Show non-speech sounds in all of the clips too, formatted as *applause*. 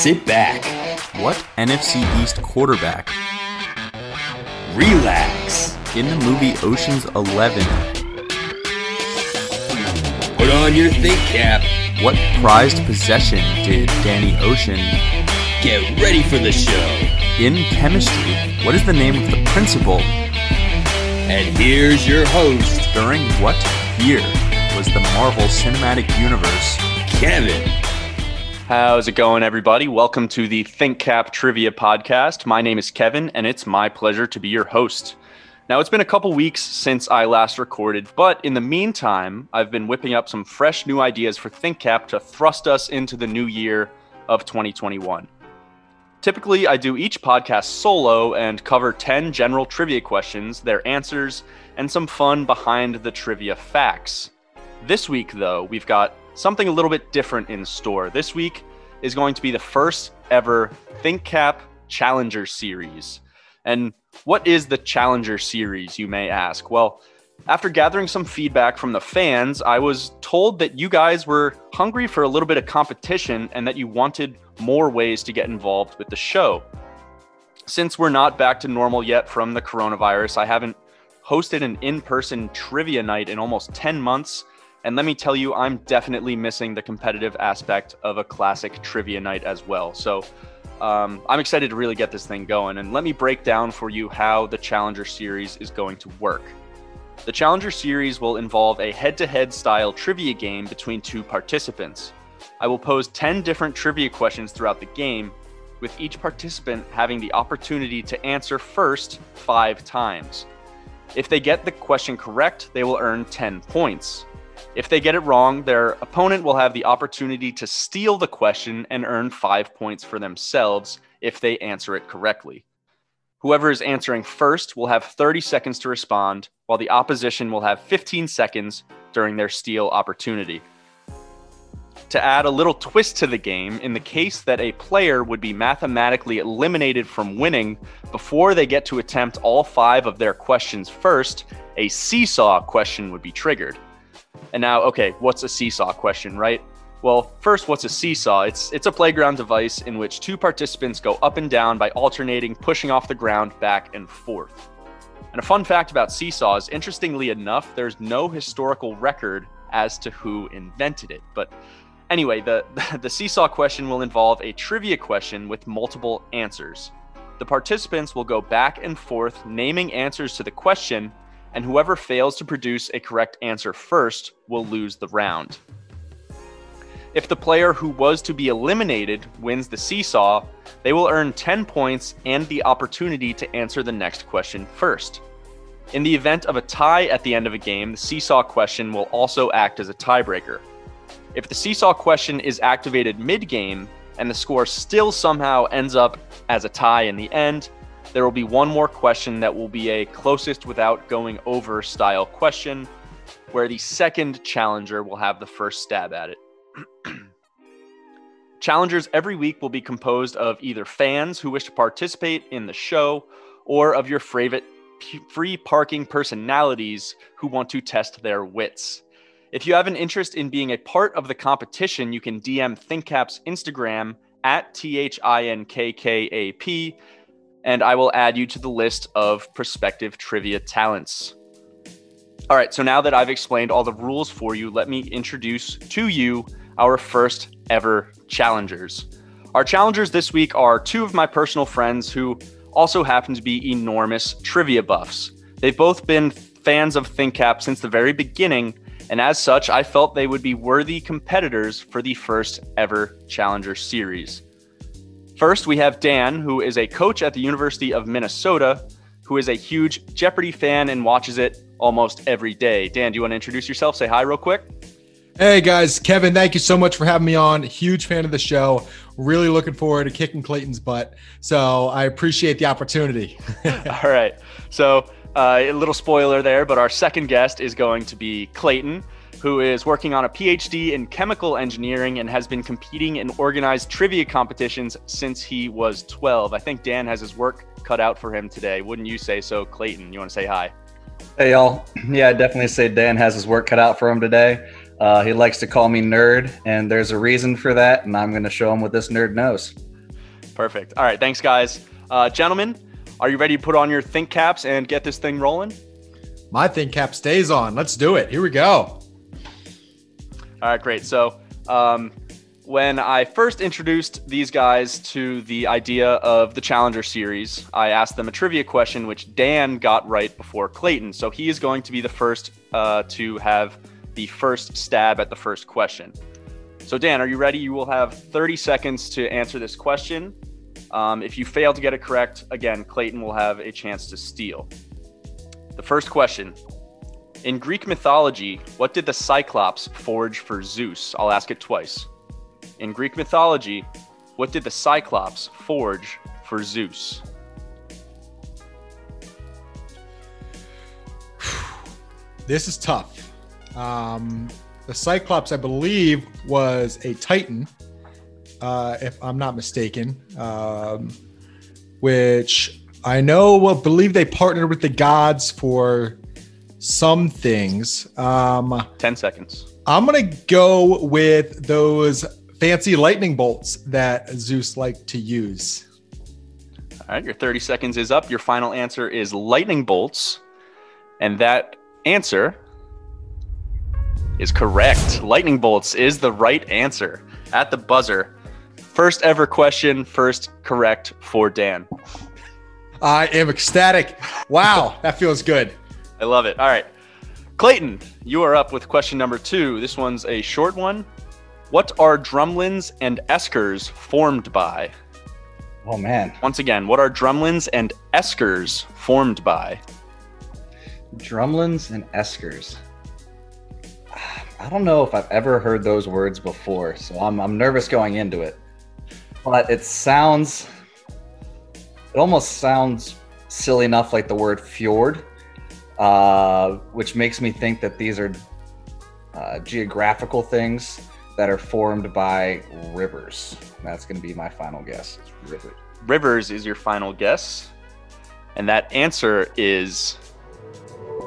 Sit back. What NFC East quarterback Relax. in the movie Ocean's 11? Put on your think cap. What prized possession did Danny Ocean Get ready for the show. in chemistry? What is the name of the principal? And here's your host, During what year was the Marvel Cinematic Universe? Kevin. How's it going, everybody? Welcome to the ThinkCap Trivia Podcast. My name is Kevin, and it's my pleasure to be your host. Now, it's been a couple weeks since I last recorded, but in the meantime, I've been whipping up some fresh new ideas for ThinkCap to thrust us into the new year of 2021. Typically, I do each podcast solo and cover 10 general trivia questions, their answers, and some fun behind the trivia facts. This week, though, we've got something a little bit different in store. This week is going to be the first ever ThinkCap Challenger Series. And what is the Challenger Series, you may ask? Well, after gathering some feedback from the fans, I was told that you guys were hungry for a little bit of competition and that you wanted more ways to get involved with the show. Since we're not back to normal yet from the coronavirus, I haven't hosted an in person trivia night in almost 10 months. And let me tell you, I'm definitely missing the competitive aspect of a classic trivia night as well. So um, I'm excited to really get this thing going. And let me break down for you how the Challenger Series is going to work. The Challenger Series will involve a head to head style trivia game between two participants. I will pose 10 different trivia questions throughout the game, with each participant having the opportunity to answer first five times. If they get the question correct, they will earn 10 points. If they get it wrong, their opponent will have the opportunity to steal the question and earn five points for themselves if they answer it correctly. Whoever is answering first will have 30 seconds to respond, while the opposition will have 15 seconds during their steal opportunity. To add a little twist to the game, in the case that a player would be mathematically eliminated from winning before they get to attempt all five of their questions first, a seesaw question would be triggered. And now, okay, what's a seesaw question, right? Well, first, what's a seesaw? It's it's a playground device in which two participants go up and down by alternating pushing off the ground back and forth. And a fun fact about seesaws, interestingly enough, there's no historical record as to who invented it. But anyway, the *laughs* the seesaw question will involve a trivia question with multiple answers. The participants will go back and forth naming answers to the question and whoever fails to produce a correct answer first will lose the round. If the player who was to be eliminated wins the seesaw, they will earn 10 points and the opportunity to answer the next question first. In the event of a tie at the end of a game, the seesaw question will also act as a tiebreaker. If the seesaw question is activated mid game and the score still somehow ends up as a tie in the end, there will be one more question that will be a closest without going over style question, where the second challenger will have the first stab at it. *clears throat* Challengers every week will be composed of either fans who wish to participate in the show or of your favorite free parking personalities who want to test their wits. If you have an interest in being a part of the competition, you can DM ThinkCap's Instagram at T H I N K K A P and I will add you to the list of prospective trivia talents. All right, so now that I've explained all the rules for you, let me introduce to you our first ever challengers. Our challengers this week are two of my personal friends who also happen to be enormous trivia buffs. They've both been fans of ThinkCap since the very beginning, and as such, I felt they would be worthy competitors for the first ever Challenger Series. First, we have Dan, who is a coach at the University of Minnesota, who is a huge Jeopardy fan and watches it almost every day. Dan, do you want to introduce yourself? Say hi real quick. Hey guys, Kevin, thank you so much for having me on. Huge fan of the show. Really looking forward to kicking Clayton's butt. So I appreciate the opportunity. *laughs* All right. So, uh, a little spoiler there, but our second guest is going to be Clayton, who is working on a PhD in chemical engineering and has been competing in organized trivia competitions since he was 12. I think Dan has his work cut out for him today. Wouldn't you say so, Clayton? You want to say hi? Hey y'all. *clears throat* Yeah, I definitely say Dan has his work cut out for him today. Uh, he likes to call me nerd, and there's a reason for that, and I'm going to show him what this nerd knows. Perfect. All right. Thanks, guys. Uh, gentlemen, are you ready to put on your think caps and get this thing rolling? My think cap stays on. Let's do it. Here we go. All right, great. So, um, when I first introduced these guys to the idea of the Challenger Series, I asked them a trivia question, which Dan got right before Clayton. So he is going to be the first uh, to have the first stab at the first question. So, Dan, are you ready? You will have 30 seconds to answer this question. Um, if you fail to get it correct, again, Clayton will have a chance to steal. The first question In Greek mythology, what did the Cyclops forge for Zeus? I'll ask it twice. In Greek mythology, what did the Cyclops forge for Zeus? *sighs* This is tough. Um, the Cyclops, I believe, was a Titan, uh, if I'm not mistaken, um, which I know, well, believe they partnered with the gods for some things. Um, 10 seconds. I'm going to go with those fancy lightning bolts that Zeus liked to use. All right, your 30 seconds is up. Your final answer is lightning bolts. And that answer is correct. Lightning bolts is the right answer at the buzzer. First ever question, first correct for Dan. I am ecstatic. Wow, that feels good. I love it. All right. Clayton, you are up with question number two. This one's a short one. What are drumlins and eskers formed by? Oh man, Once again, what are drumlins and eskers formed by? drumlins and eskers. I don't know if I've ever heard those words before, so I'm I'm nervous going into it. But it sounds it almost sounds silly enough like the word fjord, uh, which makes me think that these are uh, geographical things that are formed by rivers. That's going to be my final guess. Is rivers. Rivers is your final guess. And that answer is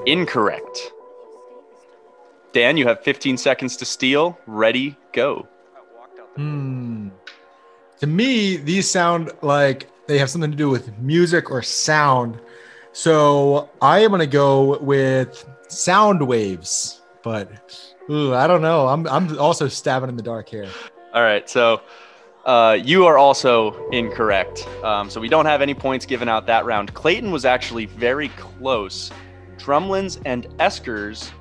incorrect. Dan, you have 15 seconds to steal. Ready, go. Hmm. To me, these sound like they have something to do with music or sound. So I am to go with sound waves, but ooh, I don't know. I'm, I'm also stabbing in the dark here. All right, so uh, you are also incorrect. Um, so we don't have any points given out that round. Clayton was actually very close. Drumlins and eskers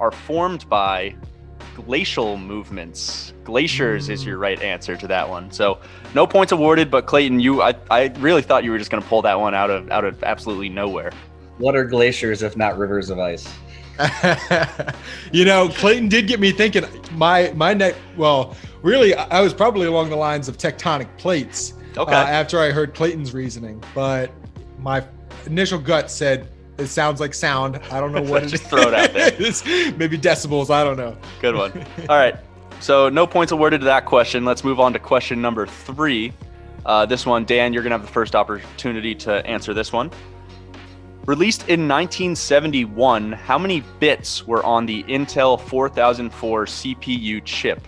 are formed by glacial movements. Glaciers is your right answer to that one. So no points awarded, but Clayton, you I, I really thought you were just gonna pull that one out of out of absolutely nowhere. What are glaciers if not rivers of ice? *laughs* you know, Clayton did get me thinking. My my neck. Well, really, I I was probably along the lines of tectonic plates. Okay. uh, after I heard Clayton's reasoning, but my initial gut said it sounds like sound. I don't know what *laughs* it Just throw it out there. *laughs* is. Maybe decibels. I don't know. Good one. *laughs* All right. So no points awarded to that question. Let's move on to question number three. Uh, this one, Dan, you're going to have the first opportunity to answer this one. Released in 1971, how many bits were on the Intel 4004 CPU chip?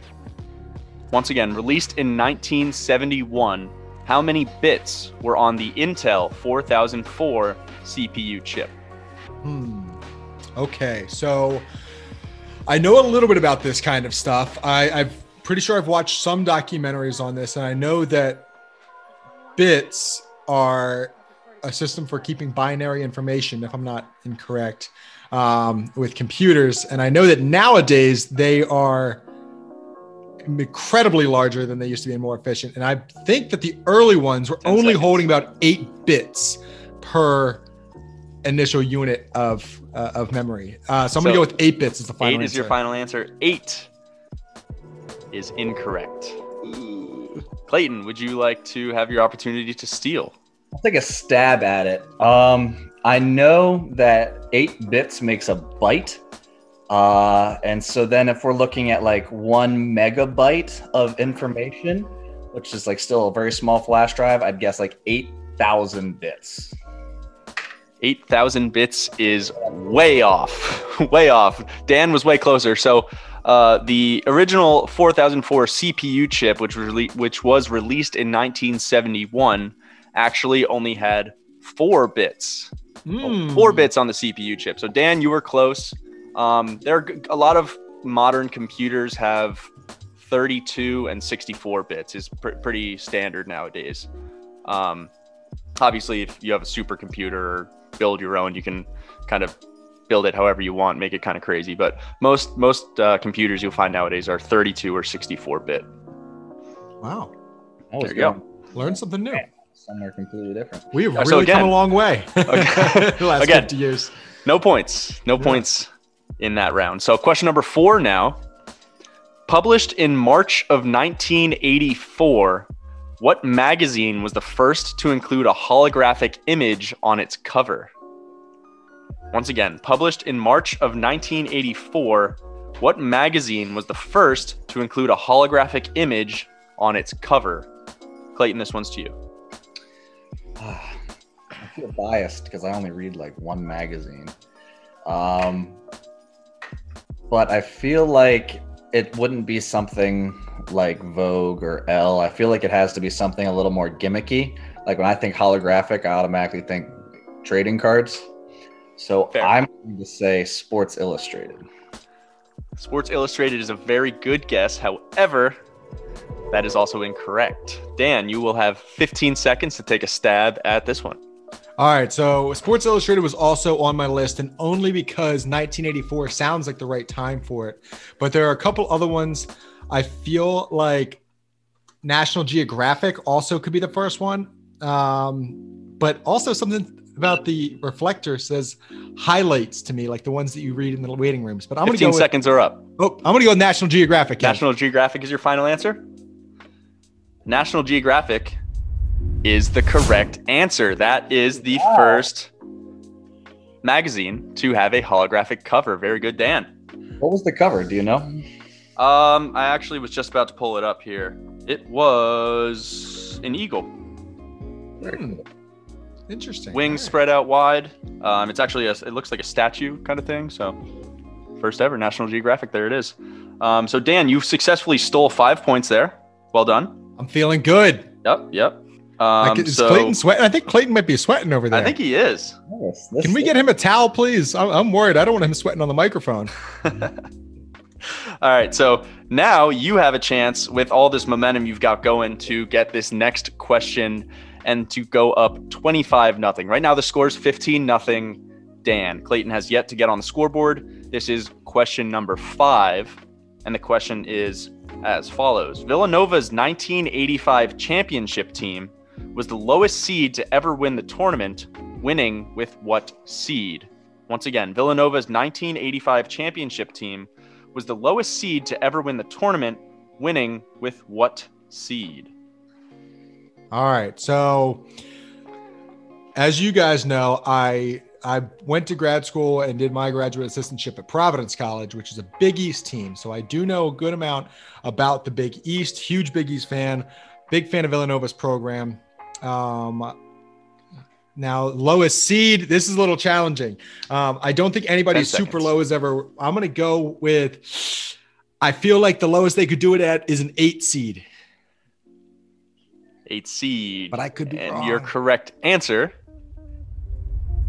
Once again, released in 1971, how many bits were on the Intel 4004 CPU chip? Hmm. Okay, so I know a little bit about this kind of stuff. I, I'm pretty sure I've watched some documentaries on this, and I know that bits are a system for keeping binary information, if I'm not incorrect, um, with computers. And I know that nowadays they are incredibly larger than they used to be and more efficient. And I think that the early ones were only seconds. holding about eight bits per initial unit of uh, of memory. Uh, so I'm gonna go with eight bits as the final. Eight is your answer. final answer. Eight is incorrect. Clayton, would you like to have your opportunity to steal? I'll take a stab at it. Um, I know that eight bits makes a byte. Uh, and so then if we're looking at like one megabyte of information, which is like still a very small flash drive, I'd guess like 8,000 bits. 8,000 bits is way off. *laughs* way off. Dan was way closer. So uh, the original 4004 CPU chip, which was, rele- which was released in 1971, actually only had four bits. Four bits on the CPU chip. So Dan, you were close. Um, there are a lot of modern computers have 32 and 64 bits is pr- pretty standard nowadays. Um, obviously, if you have a supercomputer build your own, you can kind of build it however you want, make it kind of crazy. But most most uh, computers you'll find nowadays are 32 or 64 bit. Wow. There you go. Learn something new. somewhere completely different. We have Uh, so really again- come a long way. *laughs* Okay. the *laughs* last Again. 50 years. No points. No Yeah. points in that round. So, question number four now. Published in March of 1984, what magazine was the first to include a holographic image on its cover? Once again, published in March of 1984, what magazine was the first to include a holographic image on its cover? Clayton, this one's to you. Ah, I feel biased because I only read like one magazine. Um, but I feel like it wouldn't be something like Vogue or Elle. I feel like it has to be something a little more gimmicky. Like when I think holographic, I automatically think trading cards. So Fair. I'm going to say Sports Illustrated. Sports Illustrated is a very good guess. However, that is also incorrect. Dan, you will have 15 seconds to take a stab at this one. All right, so Sports Illustrated was also on my list, and only because 1984 sounds like the right time for it. But there are a couple other ones. I feel like National Geographic also could be the first one, um, but also something about the reflector says highlights to me, like the ones that you read in the waiting rooms. But I'm gonna 15 go. With, seconds are up. oh, I'm gonna go with National Geographic. National Geographic is your final answer? National Geographic is the correct answer. That is the first magazine to have a holographic cover. Very good, Dan. What was the cover? Do you know? Um, I actually was just about to pull it up here. It was an eagle. Hmm. Interesting. wings All right. spread out wide. Um, it's actually a, it looks like a statue kind of thing. So first ever National Geographic. There it is. Um, so Dan, you successfully stole five points there. Well done. I'm feeling good. Yep. Yep. I Um, can- is so Clayton sweating? I think Clayton might be sweating over there. I think he is. Yes, this- Can we get him a towel, please? I'm, I'm worried. I don't want him sweating on the microphone. *laughs* All right. So now you have a chance with all this momentum you've got going to get this next question and to go up 25 nothing. Right now the score is 15 nothing. Dan Clayton has yet to get on the scoreboard. This is question number 5 and the question is as follows. Villanova's 1985 championship team was the lowest seed to ever win the tournament, winning with what seed? Once again, Villanova's 1985 championship team was the lowest seed to ever win the tournament, winning with what seed? All right. So, as you guys know, I I went to grad school and did my graduate assistantship at Providence College, which is a Big East team. So I do know a good amount about the Big East. Huge Big East fan. Big fan of Villanova's program. Um, now, lowest seed. This is a little challenging. Um, I don't think anybody super low is ever. I'm going to go with. I feel like the lowest they could do it at is an eight seed, Eight seed. but I could be and wrong. your correct answer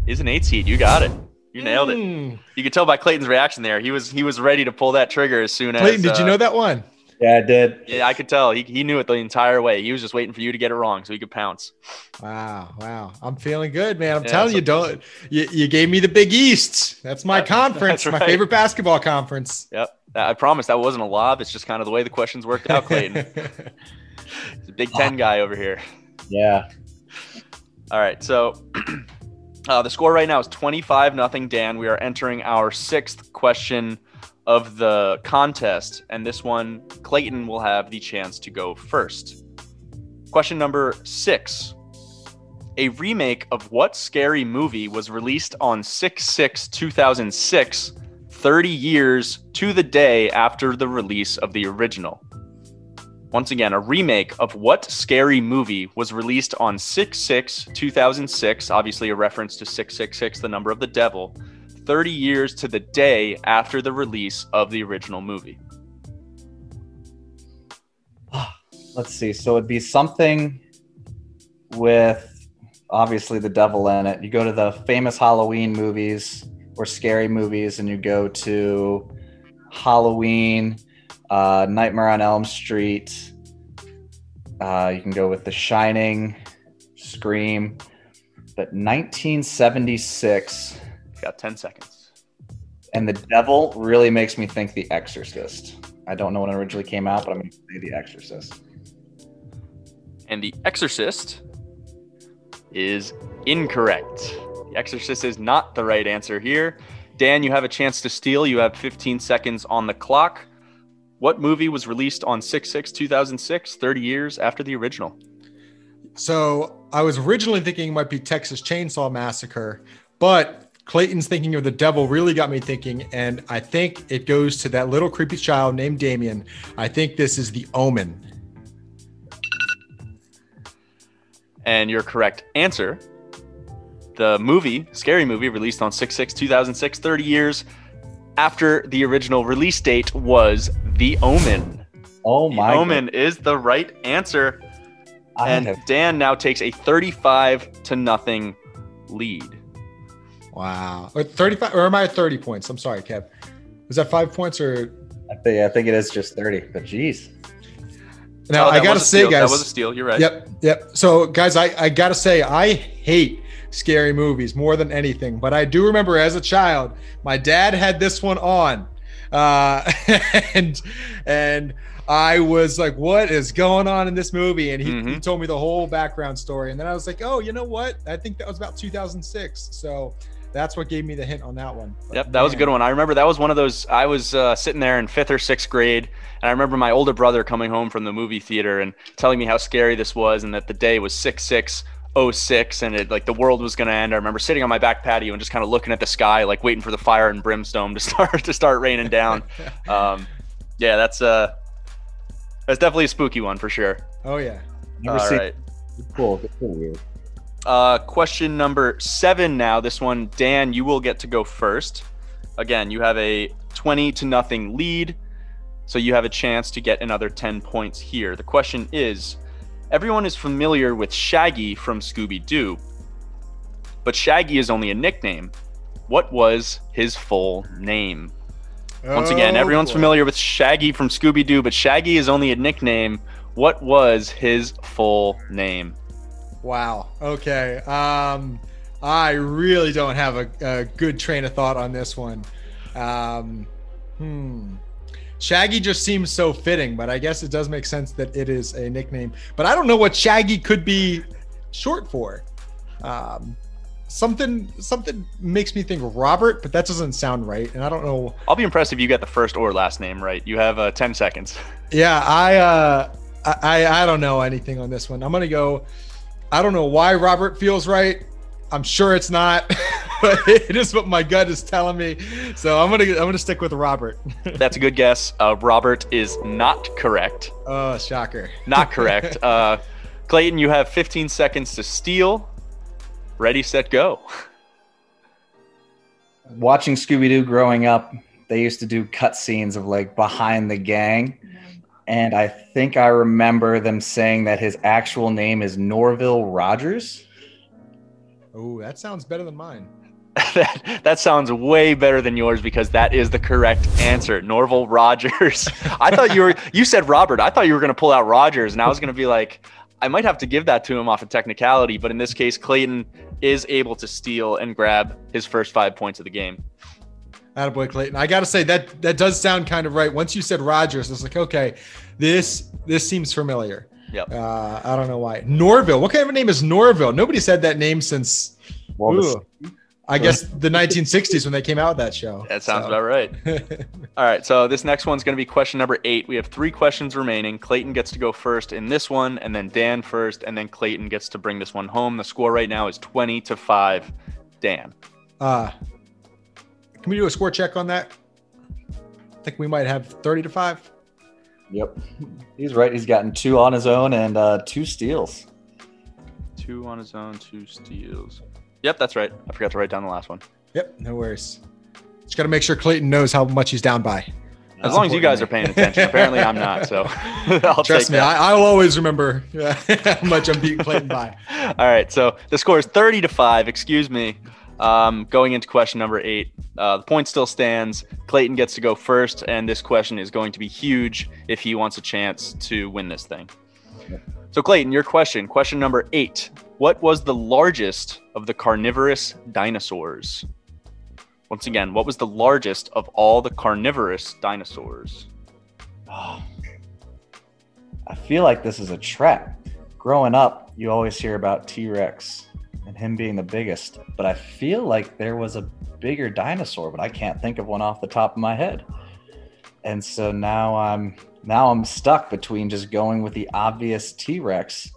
is an eight seed. You got it. You nailed it. Mm. You could tell by Clayton's reaction there. He was he was ready to pull that trigger as soon as. Clayton, did you uh, know that one? Yeah, I did. Yeah, I could tell. He, he knew it the entire way. He was just waiting for you to get it wrong so he could pounce. Wow, wow. I'm feeling good, man. I'm Yeah, telling you, don't you, you gave me the Big East. That's my *laughs* That- conference, that's my favorite basketball conference. Yep. I promise that wasn't a lob. It's just kind of the way the questions worked out, Clayton. *laughs* He's a Big Ten guy over here. Yeah. All right, so *clears throat* uh, the score right now is 25 nothing. Dan, we are entering our sixth question of the contest, and this one, Clayton will have the chance to go first. Question number six. A remake of what scary movie was released on 6 6 2006, 30 years to the day after the release of the original? Once again, a remake of what scary movie was released on 6 6 2006? Obviously, a reference to 666, the number of the devil, 30 years to the day after the release of the original movie. *sighs* Let's see. So it'd be something with obviously the devil in it. You go to the famous Halloween movies or scary movies, and you go to Halloween, uh, Nightmare on Elm Street. Uh, you can go with The Shining, Scream. But 1976 Got 10 seconds. and The Devil really makes me think The Exorcist. I don't know when it originally came out, but I'm going to say The Exorcist. And The Exorcist is incorrect. The Exorcist is not the right answer here. Dan, you have a chance to steal. You have 15 seconds on the clock. What movie was released on 6 6 2006, 30 years after the original? So I was originally thinking it might be Texas Chainsaw Massacre, but Clayton's thinking of the devil really got me thinking, and I think it goes to that little creepy child named Damien. I think this is the Omen. And your correct answer the movie, scary movie, released on 6 6 2006, 30 years after the original release date, was The Omen. Oh my. The my Omen is the right answer. I And have- Dan now takes a 35 to nothing lead. Wow. Or 35 or am I at 30 points? I'm sorry, Kev. Was that five points or I think, I think it is just 30, but geez. now Oh, I gotta say, steal. guys. That was a steal. You're right. Yep, yep. So, guys, I, I gotta say, I hate scary movies more than anything. But I do remember as a child, my dad had this one on, uh, *laughs* and and I was like, "What is going on in this movie?" And he, he Mhm. told me the whole background story, and then I was like, "Oh, you know what? I think that was about 2006." So that's what gave me the hint on that one. But Yep, that was a good one. I remember that was one of those. I was uh, sitting there in fifth or sixth grade, and I remember my older brother coming home from the movie theater and telling me how scary this was, and that the day was six six oh six, and it like the world was gonna end. I remember sitting on my back patio and just kind of looking at the sky, like waiting for the fire and brimstone to *laughs* start to start raining down. *laughs* um, yeah, that's uh, that's definitely a spooky one for sure. Oh yeah. Never All seen right. cool. It's so weird. Uh, question number seven now. This one, Dan, you will get to go first. Again, you have a 20 to nothing lead, so you have a chance to get another 10 points here. The question is everyone is familiar with Shaggy from Scooby Doo, but Shaggy is only a nickname. What was his full name? Once again, Oh, everyone's boy. familiar with Shaggy from Scooby Doo, but Shaggy is only a nickname. What was his full name? Wow. Okay. Um, I really don't have a, a good train of thought on this one. Um, hmm. Shaggy just seems so fitting, but I guess it does make sense that it is a nickname. But I don't know what Shaggy could be short for. Um, something something makes me think Robert, but that doesn't sound right, and I don't know. I'll be impressed if you get the first or last name right. You have uh, 10 seconds. Yeah, I uh, I I I don't know anything on this one. I'm gonna go. I don't know why Robert feels right. I'm sure it's not, *laughs* but it is what my gut is telling me. So I'm gonna I'm gonna stick with Robert. *laughs* That's a good guess. Uh, Robert is not correct. oh, shocker! Not *laughs* correct. uh, Clayton, you have 15 seconds to steal. Ready, set, go. Watching Scooby Doo growing up, they used to do cut scenes of like behind the gang. And I think I remember them saying that his actual name is Norville Rogers. Oh, that sounds better than mine. *laughs* that, that sounds way better than yours because that is the correct answer. Norville Rogers. *laughs* I thought you were, you said Robert. I thought you were going to pull out Rogers, and I was going to be like, I might have to give that to him off of technicality. But in this case, Clayton is able to steal and grab his first five points of the game. Attaboy Clayton. I gotta say that that does sound kind of right. Once you said Rogers, it's like okay, this this seems familiar. Yep. Uh, I don't know why. Norville. What kind of a name is Norville? Nobody said that name since Well. I guess the 1960s when they came out with that show. That sounds So- about right. *laughs* All right, so this next one's going to be question number eight. We have three questions remaining. Clayton gets to go first in this one, and then Dan first, and then Clayton gets to bring this one home. The score right now is 20 to 5. Dan. Uh, can we do a score check on that? I think we might have 30 to 5. Yep. *laughs* He's right. He's gotten two on his own and uh, two steals. Two on his own, two steals. Yep, that's right. I forgot to write down the last one. Yep, no worries. Just got to make sure Clayton knows how much he's down by. As That's long as you guys are paying attention. Apparently, I'm not. So *laughs* I'll Trust take me, that. I, I'll always remember *laughs* how much I'm beating Clayton by. All right, so the score is 30 to 5. Excuse me. Um, going into question number eight, uh, the point still stands. Clayton gets to go first, and this question is going to be huge if he wants a chance to win this thing. So, Clayton, your question, question number eight What was the largest of the carnivorous dinosaurs? Once again, what was the largest of all the carnivorous dinosaurs? Oh, I feel like this is a trap. Growing up, you always hear about T Rex and him being the biggest, but I feel like there was a bigger dinosaur, but I can't think of one off the top of my head. And so now I'm now I'm stuck between just going with the obvious T Rex.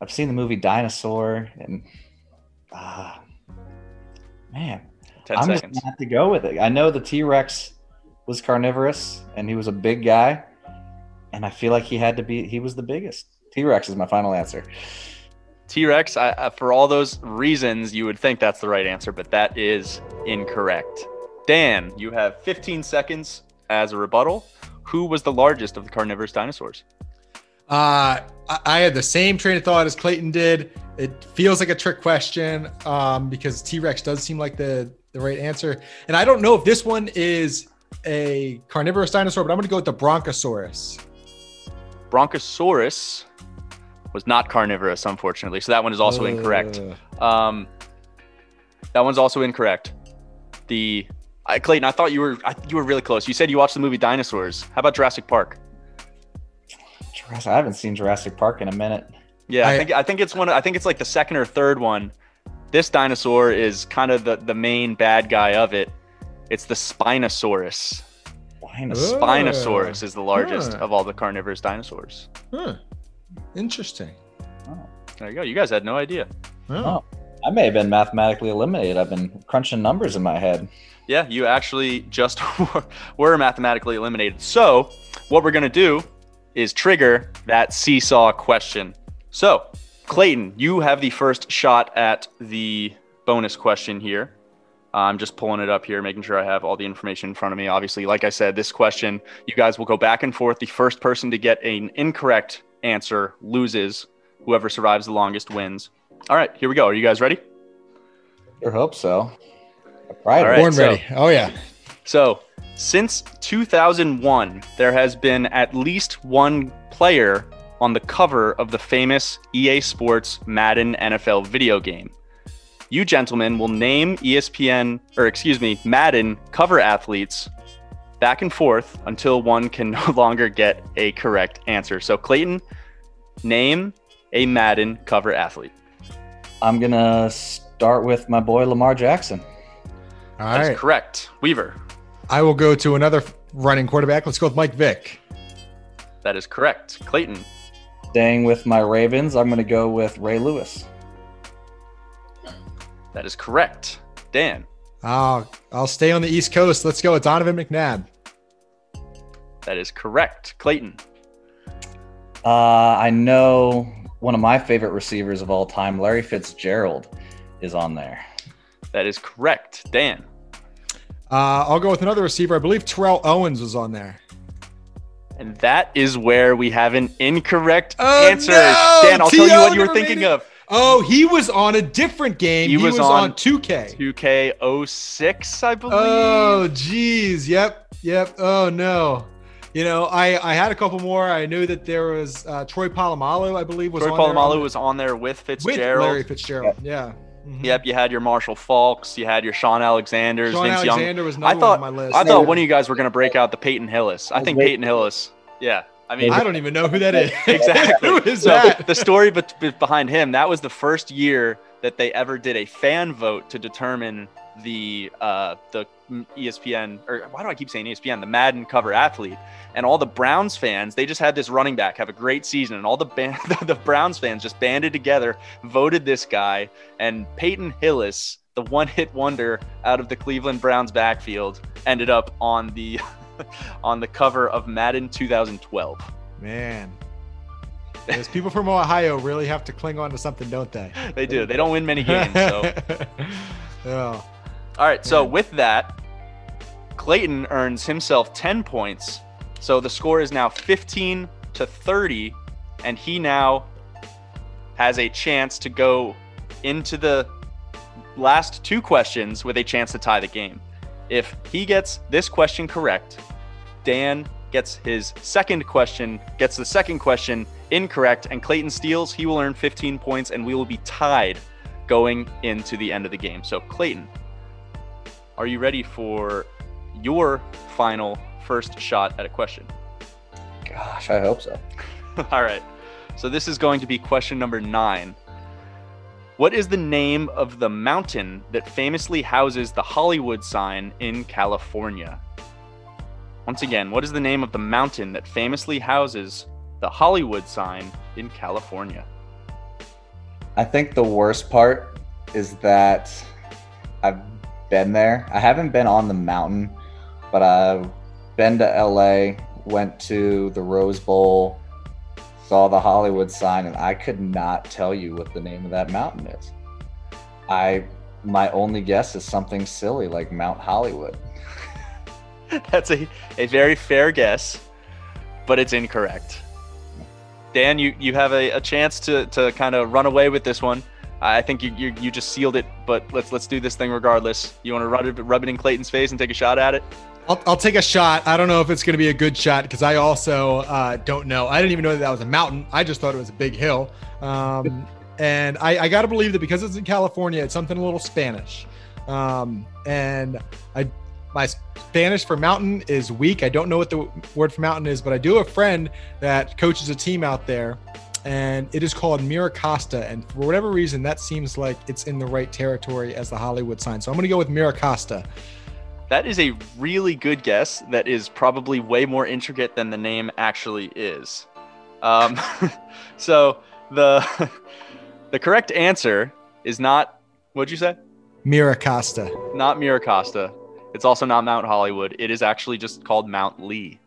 I've seen the movie Dinosaur, and ah, man, 10 I'm just gonna have to go with it. I know the T Rex was carnivorous and he was a big guy, and I feel like he had to be. He was the biggest. T Rex is my final answer. T Rex, for all those reasons, you would think that's the right answer, but that is incorrect. Dan, you have 15 seconds as a rebuttal. Who was the largest of the carnivorous dinosaurs? Uh, I, I had the same train of thought as Clayton did. It feels like a trick question um, because T Rex does seem like the, the right answer. And I don't know if this one is a carnivorous dinosaur, but I'm going to go with the Bronchosaurus. Bronchosaurus was not carnivorous, unfortunately, so that one is also incorrect. Uh, Um, that one's also incorrect. The I, Clayton, I thought you were I, you were really close. You said you watched the movie Dinosaurs. How about Jurassic Park? Jurassic, I haven't seen Jurassic Park in a minute. Yeah, I, I- think I think it's one. I think it's like the second or third one. This dinosaur is kind of the the main bad guy of it. It's the Spinosaurus. Dinosaur. Oh. Spinosaurus is the largest Huh. of all the carnivorous dinosaurs. huh. Interesting. Oh. There you go. You guys had no idea. Oh. oh. I may have been mathematically eliminated. I've been crunching numbers in my head. Yeah, you actually just *laughs* were mathematically eliminated. So, what we're going to do is trigger that seesaw question. So, Clayton, you have the first shot at the bonus question here. I'm just pulling it up here, making sure I have all the information in front of me. Obviously, like I said, this question, you guys will go back and forth. The first person to get an incorrect answer loses. Whoever survives the longest wins. All right, here we go. Are you guys ready? Sure hope so. Right. All right. Born so- ready. Oh, yeah. So, since 2001, there has been at least one player on the cover of the famous EA Sports Madden NFL video game. You gentlemen will name ESPN, or excuse me, Madden cover athletes back and forth until one can *laughs* no longer get a correct answer. So, Clayton, name a Madden cover athlete. I'm gonna start with my boy Lamar Jackson. All That is right. correct. Weaver, I will go to another running quarterback. Let's go with Mike Vick. that is correct. Clayton, Staying with my Ravens, I'm gonna go with Ray Lewis. that is correct. Dan, Uh, I'll stay on the East Coast. Let's go with Donovan McNabb. That is correct. Clayton, Uh, I know one of my favorite receivers of all time, Larry Fitzgerald, is on there. That is correct. Dan. Uh, I'll go with another receiver. I believe Terrell Owens was on there. And that is where we have an incorrect Oh, answer. no! Dan, I'll tell you what you were thinking it. of. Oh, he was on a different game. He He, was was, on on, 2K. 2K06, I believe. Oh, geez. Yep. Yep. Oh, no. You know, I, I had a couple more. I knew that there was uh, Troy Polamalu, I believe, was Troy on there Polamalu on- was on there with with Fitzgerald. Larry Fitzgerald. Yeah. Mhm. Yep, you had your Marshall Faulks, you had your Sean Alexanders, Sean Vince Young. Alexander was I thought one on my list. I thought one of you guys were going to break out the Peyton Hillis. I think Peyton Hillis. Yeah. I mean, I don't even know who that is. *laughs* exactly. *laughs* who is so that? the story be- be- behind him that was the first year that they ever did a fan vote to determine the uh, the ESPN or why do I keep saying ESPN the Madden cover athlete and all the Browns fans they just had this running back have a great season and all the band, *laughs* the Browns fans just banded together voted this guy and Peyton Hillis the one hit wonder out of the Cleveland Browns backfield ended up on the *laughs* on the cover of Madden 2012. Man. Those people from Ohio really have to cling on to something, don't they? They do. They don't win many games. So. *laughs* oh. All right. So with that, Clayton earns himself 10 points. So the score is now 15 to 30, and he now has a chance to go into the last two questions with a chance to tie the game. If he gets this question correct, Dan gets his second question, gets the second question incorrect, and Clayton steals, he will earn 15 points, and we will be tied going into the end of the game. So, Clayton, are you ready for your final first shot at a question? Gosh, I hope so. *laughs* All right. So this is going to be question number nine. What is the name of the mountain that famously houses the Hollywood sign in California? Once again, what is the name of the mountain that famously houses the Hollywood sign in California? I think the worst part is that I've been there. I haven't been on the mountain, but I've been to LA, went to the Rose Bowl, saw the Hollywood sign, and I could not tell you what the name of that mountain is. I my only guess is something silly like Mount Hollywood. *laughs* That's a, a very fair guess, but it's incorrect. Dan, you, you have a, a chance to, to kind of run away with this one. I think you, you you just sealed it, but let's let's do this thing regardless. You want to rub it, rub it in Clayton's face and take a shot at it? I'll, I'll take a shot. I don't know if it's going to be a good shot because I also uh, don't know. I didn't even know that that was a mountain. I just thought it was a big hill. Um, *laughs* and I, I got to believe that because it's in California, it's something a little Spanish. Um, and I, my Spanish for mountain is weak. I don't know what the word for mountain is, but I do have a friend that coaches a team out there, and it is called Miracosta. And for whatever reason, that seems like it's in the right territory as the Hollywood sign. So I'm going to go with Miracosta. That is a really good guess. That is probably way more intricate than the name actually is. Um, *laughs* so the *laughs* the correct answer is not what'd you say? Miracosta. Not Miracosta. It's also not Mount Hollywood. It is actually just called Mount Lee.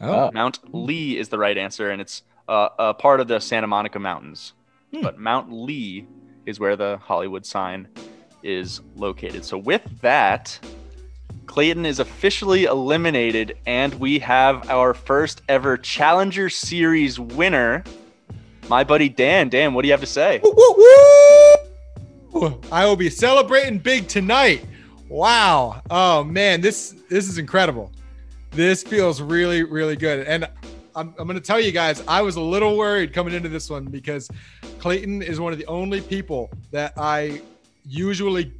Oh, Mount Lee is the right answer, and it's uh, a part of the Santa Monica Mountains. Hmm. But Mount Lee is where the Hollywood sign is located. So with that, Clayton is officially eliminated, and we have our first ever Challenger Series winner, my buddy Dan. Dan, what do you have to say? Woo, woo, woo! I will be celebrating big tonight. Wow. Oh man, this this is incredible. This feels really really good. And I'm, I'm going to tell you guys, I was a little worried coming into this one because Clayton is one of the only people that I usually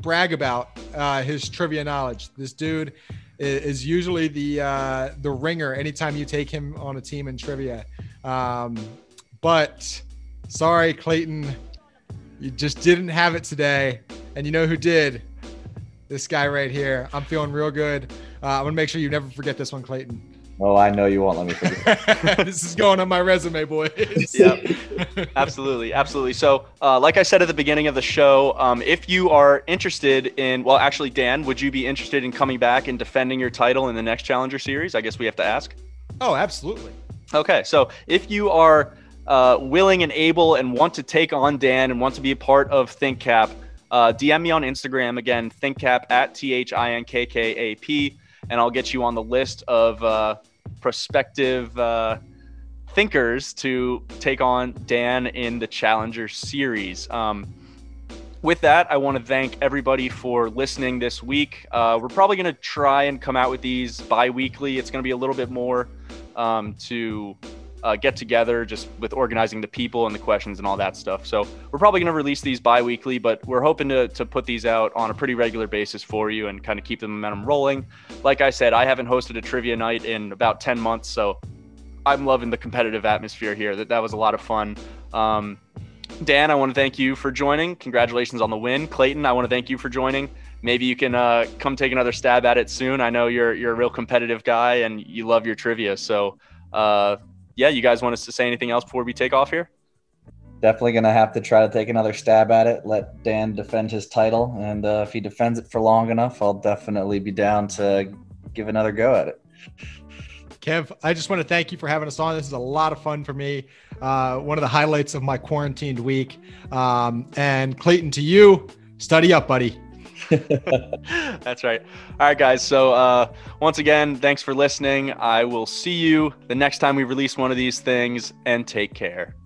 brag about uh, his trivia knowledge. This dude is, usually the uh, the ringer anytime you take him on a team in trivia. Um, but sorry, Clayton, you just didn't have it today. And you know who did? This guy right here. I'm feeling real good. Uh, I'm gonna make sure you never forget this one, Clayton. Oh, I know you won't let me forget. *laughs* this is going on my resume, boys. *laughs* Yep. Absolutely, absolutely. So, uh, like I said at the beginning of the show, um, if you are interested in, well, actually, Dan, would you be interested in coming back and defending your title in the next Challenger Series? I guess we have to ask. oh, absolutely. Okay, so if you are uh, willing and able and want to take on Dan and want to be a part of ThinkCap, uh, DM me on Instagram again, ThinkCap at T H I N K K A P, and I'll get you on the list of uh, prospective uh, thinkers to take on Dan in the Challenger Series. Um, with that, I want to thank everybody for listening this week. Uh, we're probably going to try and come out with these bi weekly. It's going to be a little bit more um, to uh, get together just with organizing the people and the questions and all that stuff. So we're probably going to release these bi weekly, but we're hoping to, to put these out on a pretty regular basis for you and kind of keep the momentum rolling. Like I said, I haven't hosted a trivia night in about 10 months. So I'm loving the competitive atmosphere here. That, that was a lot of fun. Um, Dan, I want to thank you for joining. Congratulations on the win. Clayton, I want to thank you for joining. Maybe you can uh, come take another stab at it soon. I know you're you're a real competitive guy and you love your trivia. So, uh, yeah, you guys want us to say anything else before we take off here? Definitely gonna have to try to take another stab at it. Let Dan defend his title, and uh, if he defends it for long enough, I'll definitely be down to give another go at it. Kev, I just want to thank you for having us on. This is a lot of fun for me. Uh, one of the highlights of my quarantined week. Um, and Clayton, to you, study up, buddy. *laughs* That's right. All right, guys. So, uh, once again, thanks for listening. I will see you the next time we release one of these things, and take care.